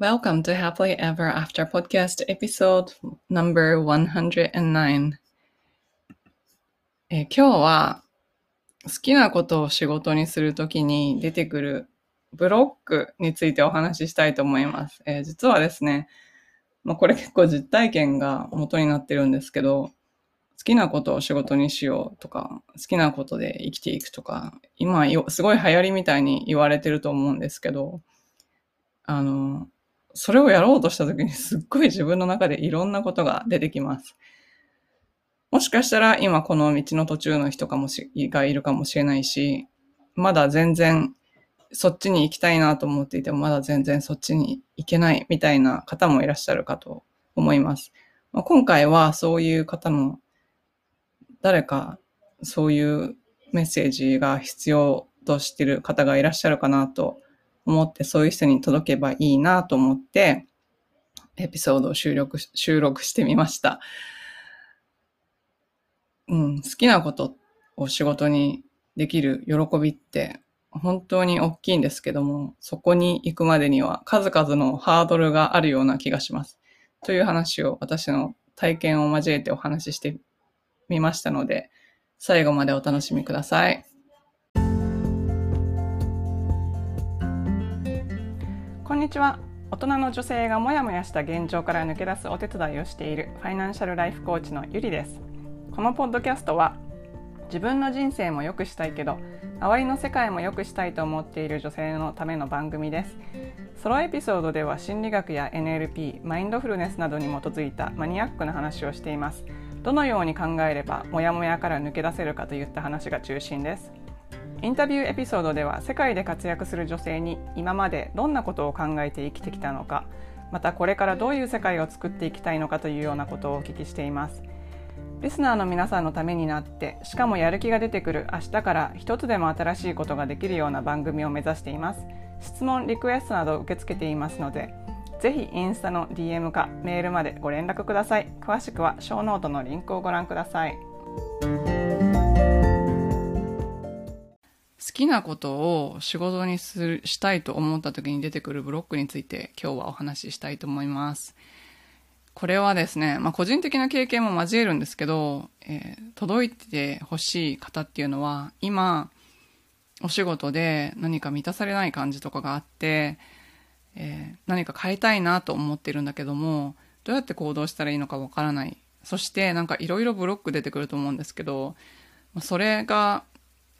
Welcome to Happily Ever After Podcast Episode Number 109、え今日は好きなことを仕事にするときに出てくるブロックについてお話ししたいと思います。えー実はですね、まあ、これ結構実体験が元になってるんですけど、好きなことを仕事にしようとか、好きなことで生きていくとか、今すごい流行りみたいに言われてると思うんですけど、あの、それをやろうとした時にすっごい自分の中でいろんなことが出てきます。もしかしたら今この道の途中の人かもし、がいるかもしれないし、まだ全然そっちに行きたいなと思っていてもまだ全然そっちに行けないみたいな方もいらっしゃるかと思います。まあ、今回はそういう方の誰かそういうメッセージが必要としている方がいらっしゃるかなと思って、そういう人に届けばいいなと思って、エピソードを収録し収録してみました。うん、好きなことを仕事にできる喜びって本当に大きいんですけども、そこに行くまでには数々のハードルがあるような気がします。という話を私の体験を交えてお話ししてみましたので、最後までお楽しみください。にちは。大人の女性がモヤモヤした現状から抜け出すお手伝いをしているファイナンシャルライフコーチのゆりです。このポッドキャストは自分の人生も良くしたいけど周りの世界も良くしたいと思っている女性のための番組ですソロエピソードでは心理学や NLP マインドフルネスなどに基づいたマニアックな話をしていますどのように考えればモヤモヤから抜け出せるかといった話が中心ですインタビューエピソードでは世界で活躍する女性に今までどんなことを考えて生きてきたのかまたこれからどういう世界を作っていきたいのかというようなことをお聞きしています。リスナーの皆さんのためになってしかもやる気が出てくる明日から一つでも新しいことができるような番組を目指しています。質問リクエストなど受け付けていますのでぜひインスタの DM かメールまでご連絡ください。詳しくはショーノートのリンクをご覧ください。きなことを仕事にするしたいと思った時に出てくるブロックについて今日はお話ししたいと思いますこれはですね、まあ、個人的な経験も交えるんですけど、えー届いてほしい方っていうのは、今、お仕事で何か満たされない感じとかがあって、えー何か変えたいなと思ってるんだけども、どうやって行動したらいいのかわからない。そして、なんかいろいろブロック出てくると思うんですけど、それが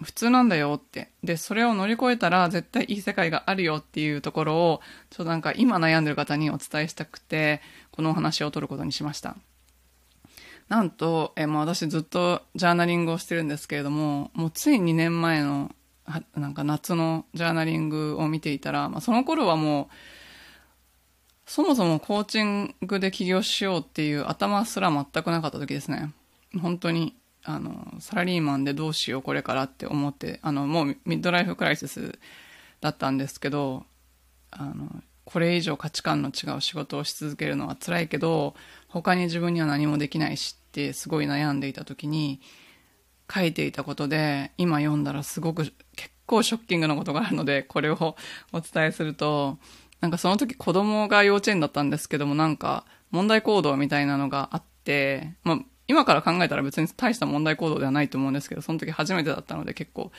普通なんだよって。で、それを乗り越えたら絶対いい世界があるよっていうところを、ちょっとなんか今悩んでる方にお伝えしたくて、このお話を取ることにしました。なんと、えまあ私ずっとジャーナリングをしてるんですけれども、もうつい2年前の、なんか夏のジャーナリングを見ていたら、まあ、その頃はもう、そもそもコーチングで起業しようっていう頭すら全くなかった時ですね。本当に、あの、サラリーマンでどうしようこれからって思って、あの、もうミッドライフクライシスだったんですけど、あの、これ以上価値観の違う仕事をし続けるのは辛いけど、他に自分には何もできないしってすごい悩んでいた時に、書いていたことで、今読んだらすごく結構ショッキングなことがあるので、これをお伝えすると、なんかその時子供が幼稚園だったんですけども、なんか問題行動みたいなのがあって、まあ今から考えたら別に大した問題行動ではないと思うんですけど、その時初めてだったので結構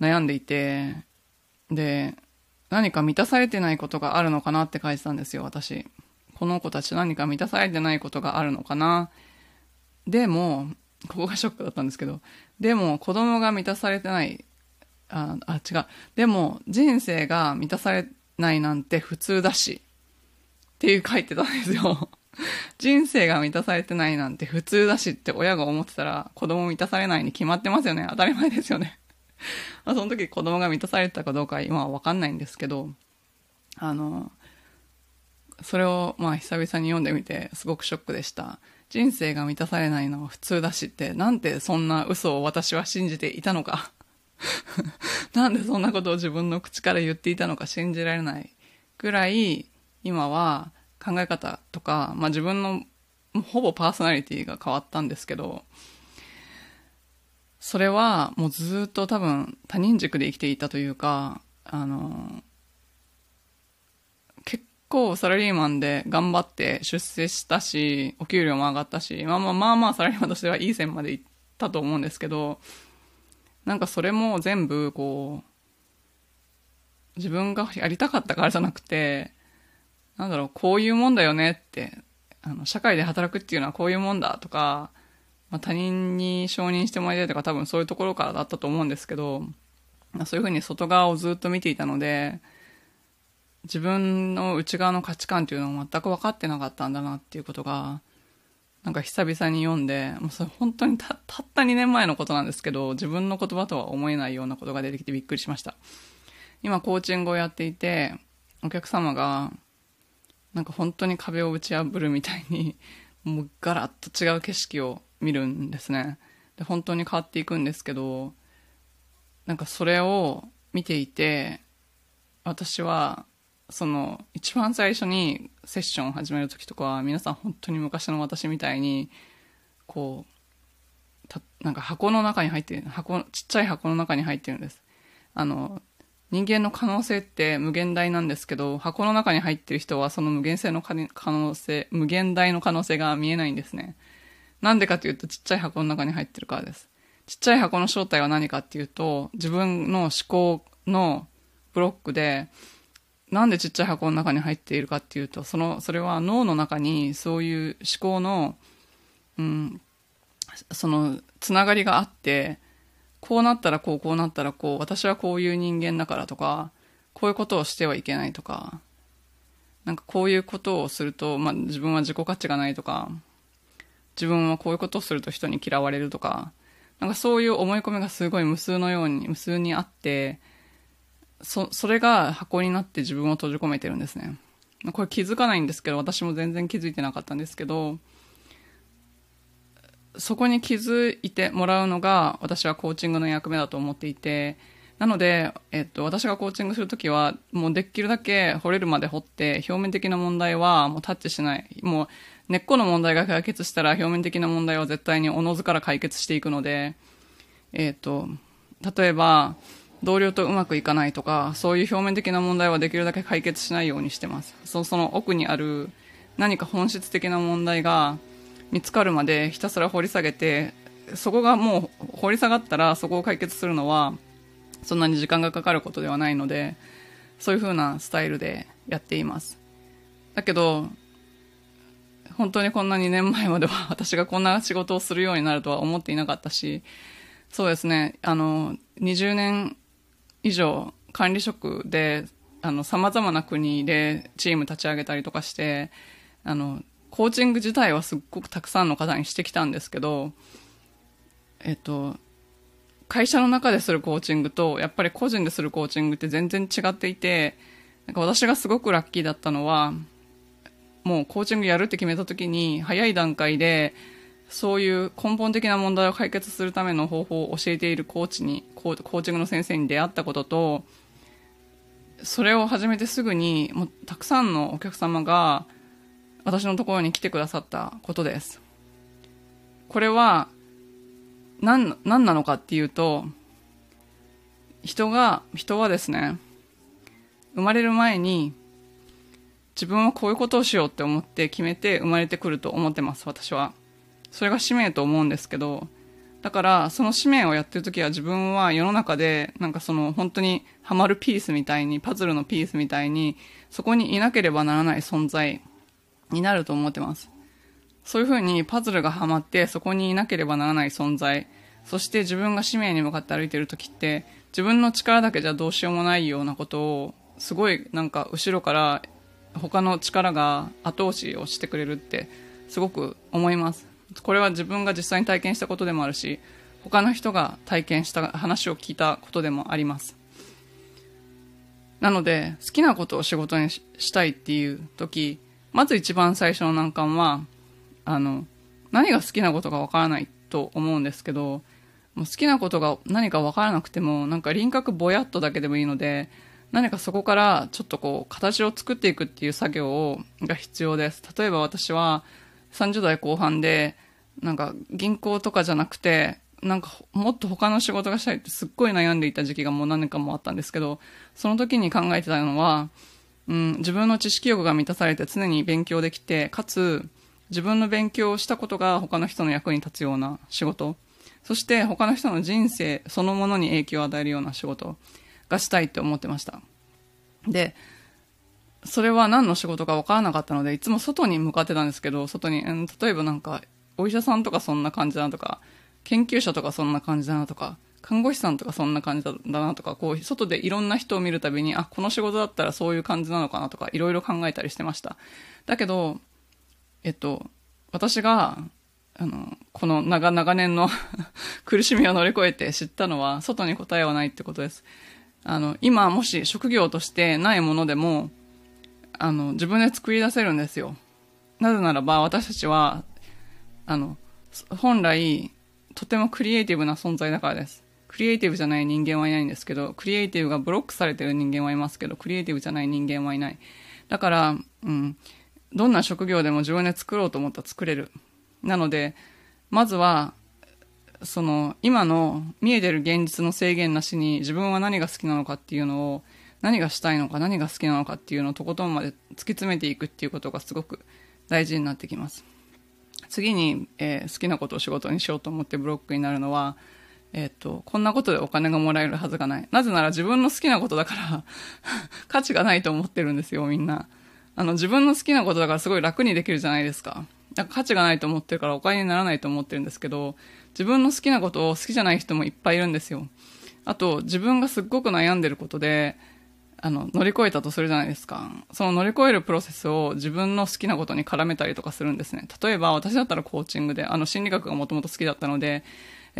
悩んでいて、で、何か満たされてないことがあるのかなって書いてたんですよ、私。この子たち何か満たされてないことがあるのかな。でも、ここがショックだったんですけど、でも子供が満たされてない、あ、あ違う。でも人生が満たされないなんて普通だし、っていう書いてたんですよ。人生が満たされてないなんて普通だしって親が思ってたら子供満たされないに決まってますよね。当たり前ですよね。まあその時子供が満たされてたかどうか今はわかんないんですけど、あの、それをまあ久々に読んでみてすごくショックでした。人生が満たされないのは普通だしって、なんてそんな嘘を私は信じていたのか。なんでそんなことを自分の口から言っていたのか信じられないぐらい、今は考え方とか、まあ自分のほぼパーソナリティが変わったんですけど、それはもうずっと多分他人軸で生きていたというか、あの、結構サラリーマンで頑張って出世したし、お給料も上がったし、まあまあまあまあサラリーマンとしてはいい線まで行ったと思うんですけど、なんかそれも全部こう、自分がやりたかったからじゃなくて、なんだろう、こういうもんだよねって、あの、社会で働くっていうのはこういうもんだとか、まあ、他人に承認してもらいたいとか多分そういうところからだったと思うんですけど、そういうふうに外側をずっと見ていたので、自分の内側の価値観っていうのを全く分かってなかったんだなっていうことが、なんか久々に読んで、もうそれ本当にたたった2年前のことなんですけど、自分の言葉とは思えないようなことが出てきてびっくりしました。今コーチングをやっていて、お客様が、なんか本当に壁を打ち破るみたいに、もうガラッと違う景色を見るんですね。で、本当に変わっていくんですけど、なんかそれを見ていて、私はその一番最初にセッションを始める時とかは皆さん本当に昔の私みたいにこうたなんか箱の中に入って箱ちっちゃい箱の中に入ってるんですあの人間の可能性って無限大なんですけど箱の中に入ってる人はその無限性の可能性無限大の可能性が見えないんですね。なんでかというとちっちゃい箱の中に入ってるからです。ちっちゃい箱の正体は何かっていうと自分の思考のブロックでなんでちっちゃい箱の中に入っているかっていうと、その、それは脳の中にそういう思考の、うん、その、つながりがあって、こうなったらこう、こうなったらこう、私はこういう人間だからとか、こういうことをしてはいけないとか、なんかこういうことをすると、まあ、自分は自己価値がないとか、自分はこういうことをすると人に嫌われるとか、なんかそういう思い込みがすごい無数のように、無数にあって、そ、それが箱になって自分を閉じ込めてるんですね。これ気づかないんですけど、私も全然気づいてなかったんですけど、そこに気づいてもらうのが私はコーチングの役目だと思っていて、なので、えっと、私がコーチングするときは、もうできるだけ掘れるまで掘って、表面的な問題はもうタッチしない。もう根っこの問題が解決したら、表面的な問題は絶対におのずから解決していくので、えっと、例えば、同僚とうまくいかないとか、そういう表面的な問題はできるだけ解決しないようにしてます。そその奥にある何か本質的な問題が見つかるまでひたすら掘り下げて、そこがもう掘り下がったらそこを解決するのはそんなに時間がかかることではないので、そういう風なスタイルでやっています。だけど、本当にこんな2年前までは 私がこんな仕事をするようになるとは思っていなかったし、そうですね、あの、20年以上管理職であの様々な国でチーム立ち上げたりとかしてあのコーチング自体はすっごくたくさんの方にしてきたんですけどえっと会社の中でするコーチングとやっぱり個人でするコーチングって全然違っていてなんか私がすごくラッキーだったのはもうコーチングやるって決めた時に早い段階でそういう根本的な問題を解決するための方法を教えているコーチに、コーチングの先生に出会ったことと、それを始めてすぐに、もうたくさんのお客様が私のところに来てくださったことです。これは何、何なのかっていうと、人が、人はですね、生まれる前に自分はこういうことをしようって思って決めて生まれてくると思ってます、私は。それが使命と思うんですけど、だからその使命をやってる時は自分は世の中でなんかその本当にハマるピースみたいに、パズルのピースみたいに、そこにいなければならない存在になると思ってます。そういうふうにパズルがハマってそこにいなければならない存在、そして自分が使命に向かって歩いてる時って、自分の力だけじゃどうしようもないようなことを、すごいなんか後ろから他の力が後押しをしてくれるってすごく思います。これは自分が実際に体験したことでもあるし他の人が体験した話を聞いたことでもありますなので好きなことを仕事にしたいっていう時まず一番最初の難関はあの何が好きなことがわからないと思うんですけどもう好きなことが何かわからなくてもなんか輪郭ぼやっとだけでもいいので何かそこからちょっとこう形を作っていくっていう作業をが必要です。例えば私は30代後半で、なんか銀行とかじゃなくて、なんかもっと他の仕事がしたいってすっごい悩んでいた時期がもう何年かもあったんですけど、その時に考えてたのは、うん、自分の知識欲が満たされて常に勉強できて、かつ、自分の勉強をしたことが他の人の役に立つような仕事、そして他の人の人生そのものに影響を与えるような仕事がしたいって思ってました。で、それは何の仕事か分からなかったので、いつも外に向かってたんですけど、外に、うん、例えばなんか、お医者さんとかそんな感じだなとか、研究者とかそんな感じだなとか、看護師さんとかそんな感じだなとか、こう、外でいろんな人を見るたびに、あ、この仕事だったらそういう感じなのかなとか、いろいろ考えたりしてました。だけど、えっと、私が、あの、この長、長年の 苦しみを乗り越えて知ったのは、外に答えはないってことです。あの、今もし職業としてないものでも、あの、自分で作り出せるんですよ。なぜならば、私たちは、あの、本来、とてもクリエイティブな存在だからです。クリエイティブじゃない人間はいないんですけど、クリエイティブがブロックされてる人間はいますけど、クリエイティブじゃない人間はいない。だから、うん、どんな職業でも自分で作ろうと思ったら作れる。なので、まずは、その、今の見えてる現実の制限なしに自分は何が好きなのかっていうのを、何がしたいのか何が好きなのかっていうのをとことんまで突き詰めていくっていうことがすごく大事になってきます。次に、えー、好きなことを仕事にしようと思ってブロックになるのは、えっ、と、こんなことでお金がもらえるはずがない。なぜなら自分の好きなことだから 価値がないと思ってるんですよ、みんな。あの、自分の好きなことだからすごい楽にできるじゃないですか。だから価値がないと思ってるからお金にならないと思ってるんですけど、自分の好きなことを好きじゃない人もいっぱいいるんですよ。あと、自分がすっごく悩んでることで、あの、乗り越えたとするじゃないですか。その乗り越えるプロセスを自分の好きなことに絡めたりとかするんですね。例えば、私だったらコーチングで、あの、心理学がもともと好きだったので、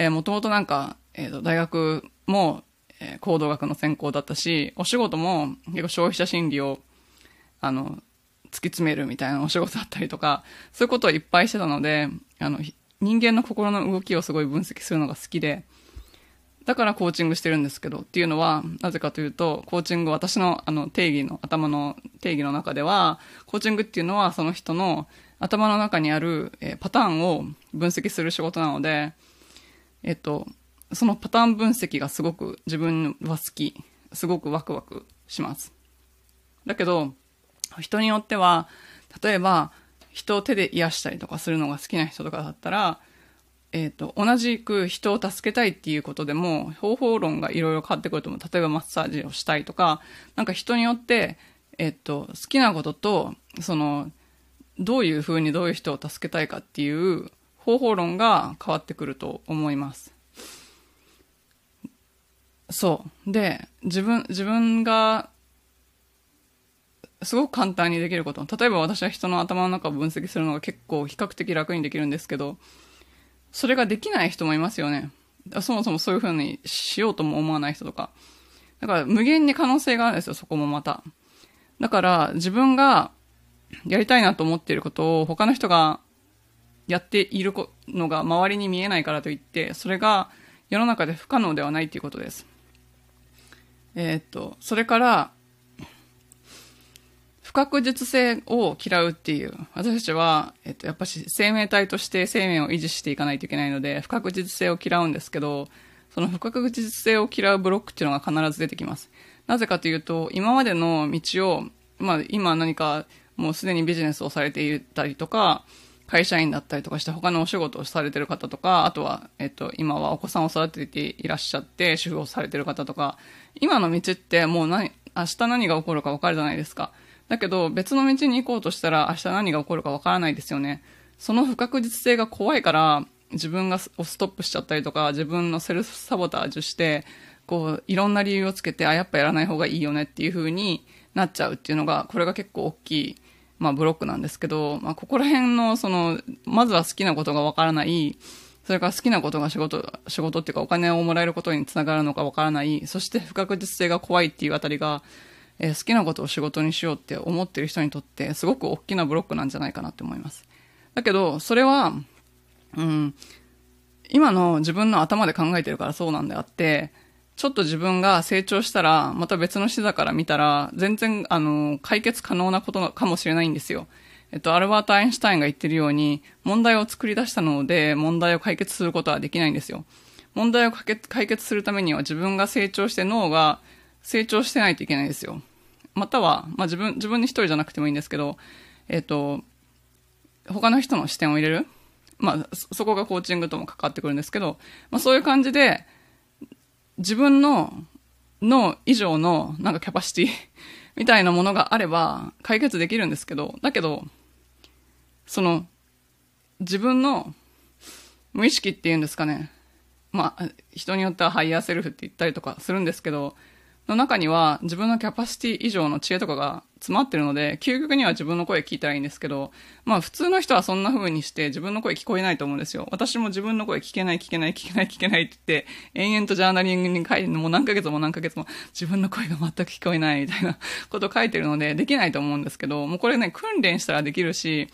えー、もともとなんか、えっ、ー、と、大学も、えー、行動学の専攻だったし、お仕事も結構消費者心理を、あの、突き詰めるみたいなお仕事だったりとか、そういうことをいっぱいしてたので、あの、人間の心の動きをすごい分析するのが好きで、だからコーチングしてるんですけど、っていうのは、なぜかというと、コーチング、私のあの定義の、頭の定義の中では、コーチングっていうのはその人の頭の中にある、えー、パターンを分析する仕事なので、えっと、そのパターン分析がすごく自分は好き。すごくワクワクします。だけど、人によっては、例えば、人を手で癒したりとかするのが好きな人とかだったら、えっ、ー、と、同じく人を助けたいっていうことでも、方法論がいろいろ変わってくると思う。例えばマッサージをしたいとか、なんか人によって、えっ、ー、と、好きなことと、その、どういうふうにどういう人を助けたいかっていう方法論が変わってくると思います。そう。で、自分、自分が、すごく簡単にできること。例えば私は人の頭の中を分析するのが結構比較的楽にできるんですけど、それができない人もいますよね。そもそもそういう風にしようとも思わない人とか。だから無限に可能性があるんですよ、そこもまた。だから自分がやりたいなと思っていることを他の人がやっているのが周りに見えないからといって、それが世の中で不可能ではないということです。えー、っと、それから、不確実性を嫌うっていう、私たちは、えっと、やっぱし生命体として生命を維持していかないといけないので、不確実性を嫌うんですけど、その不確実性を嫌うブロックっていうのが必ず出てきます。なぜかというと、今までの道を、まあ、今何かもうすでにビジネスをされていたりとか、会社員だったりとかして他のお仕事をされてる方とか、あとは、えっと、今はお子さんを育てていらっしゃって主婦をされてる方とか、今の道ってもう何、明日何が起こるか分かるじゃないですか。だけど別の道に行こうとしたら明日何が起こるかわからないですよね。その不確実性が怖いから自分がストップしちゃったりとか自分のセルフサボタージュしてこういろんな理由をつけてあやっぱやらない方がいいよねっていう風になっちゃうっていうのがこれが結構大きい、まあ、ブロックなんですけど、まあ、ここら辺のそのまずは好きなことがわからないそれから好きなことが仕事、仕事っていうかお金をもらえることにつながるのかわからない、そして不確実性が怖いっていうあたりが、えー、好きなことを仕事にしようって思ってる人にとってすごく大きなブロックなんじゃないかなって思います。だけど、それは、うん、今の自分の頭で考えてるからそうなんであって、ちょっと自分が成長したら、また別の視座から見たら、全然、あの、解決可能なことかもしれないんですよ。えっと、アルバート・アインシュタインが言ってるように、問題を作り出したので、問題を解決することはできないんですよ。問題を解決するためには自分が成長して脳が成長してないといけないですよ。または、まあ自分、自分に一人じゃなくてもいいんですけど、えっ、と、他の人の視点を入れる。まあ、そこがコーチングとも関わってくるんですけど、まあそういう感じで、自分の脳以上のなんかキャパシティみたいなものがあれば解決できるんですけど、だけど、その、自分の無意識っていうんですかね。まあ、人によってはハイヤーセルフって言ったりとかするんですけど、の中には自分のキャパシティ以上の知恵とかが詰まってるので、究極には自分の声聞いたらいいんですけど、まあ普通の人はそんな風にして自分の声聞こえないと思うんですよ。私も自分の声聞けない聞けない聞けない聞けないって言って、延々とジャーナリングに書いて、もう何ヶ月も何ヶ月も自分の声が全く聞こえないみたいな ことを書いてるので、できないと思うんですけど、もうこれね、訓練したらできるし、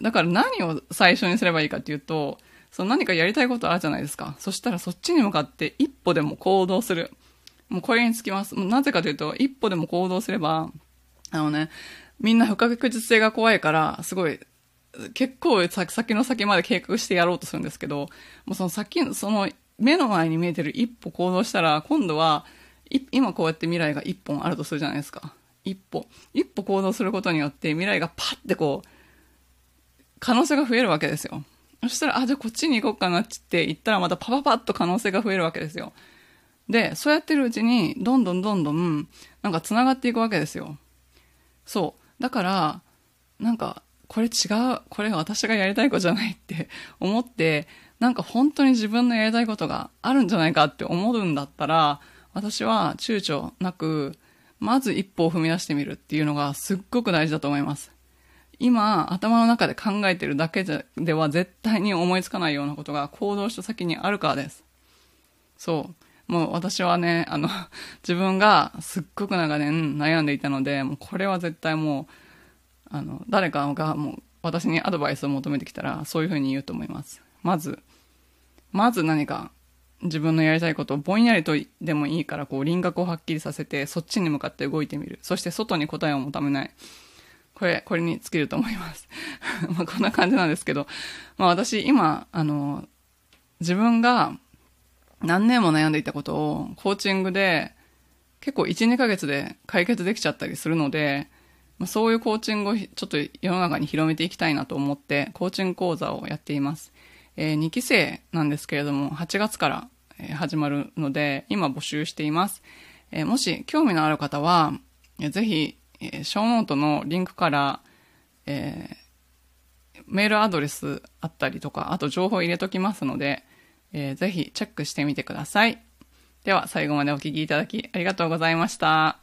だから何を最初にすればいいかっていうと、その何かやりたいことあるじゃないですか。そしたらそっちに向かって一歩でも行動する。もうこれにつきます。なぜかというと、一歩でも行動すれば、あのね、みんな不確実性が怖いから、すごい、結構先の先まで計画してやろうとするんですけど、もうその先、その目の前に見えてる一歩行動したら、今度は、今こうやって未来が一本あるとするじゃないですか。一歩。一歩行動することによって未来がパッてこう、可能性が増えるわけですよ。そしたら、あ、じゃあこっちに行こうかなって言ったらまたパパパッと可能性が増えるわけですよ。で、そうやってるうちに、どんどんどんどん、なんか繋がっていくわけですよ。そう。だから、なんか、これ違う、これ私がやりたいことじゃないって 思って、なんか本当に自分のやりたいことがあるんじゃないかって思うんだったら、私は躊躇なく、まず一歩を踏み出してみるっていうのがすっごく大事だと思います。今、頭の中で考えてるだけでは絶対に思いつかないようなことが行動した先にあるからです。そう。もう私はね、あの、自分がすっごく長年悩んでいたので、もうこれは絶対もう、あの、誰かがもう私にアドバイスを求めてきたら、そういうふうに言うと思います。まず、まず何か自分のやりたいことをぼんやりとでもいいからこう輪郭をはっきりさせてそっちに向かって動いてみる。そして外に答えを求めない。これ、これに尽きると思います。まあこんな感じなんですけど、まあ私今、あの、自分が何年も悩んでいたことをコーチングで結構1、2ヶ月で解決できちゃったりするので、まあ、そういうコーチングをちょっと世の中に広めていきたいなと思ってコーチング講座をやっています。えー、2期生なんですけれども8月から始まるので今募集しています。えー、もし興味のある方は、ぜひ、え、ショーノートのリンクから、えー、メールアドレスあったりとか、あと情報入れときますので、えー、ぜひチェックしてみてください。では最後までお聴きいただきありがとうございました。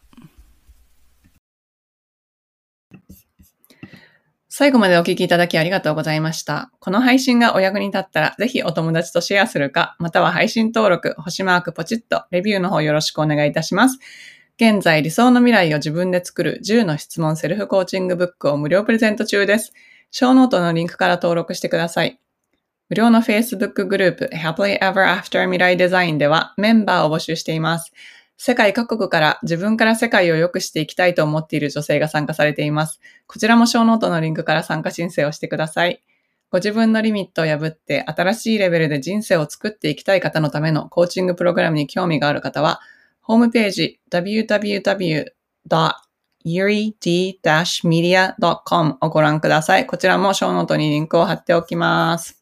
最後までお聞きいただきありがとうございました。この配信がお役に立ったら、ぜひお友達とシェアするか、または配信登録、星マークポチッと、レビューの方よろしくお願いいたします。現在、理想の未来を自分で作る10の質問セルフコーチングブックを無料プレゼント中です。ショーノートのリンクから登録してください。無料の Facebook グループ Happily Ever After 未来デザインではメンバーを募集しています。世界各国から自分から世界を良くしていきたいと思っている女性が参加されています。こちらもショーノートのリンクから参加申請をしてください。ご自分のリミットを破って新しいレベルで人生を作っていきたい方のためのコーチングプログラムに興味がある方は、ホームページ www.yuri-media.com をご覧ください。こちらもショーノートにリンクを貼っておきます。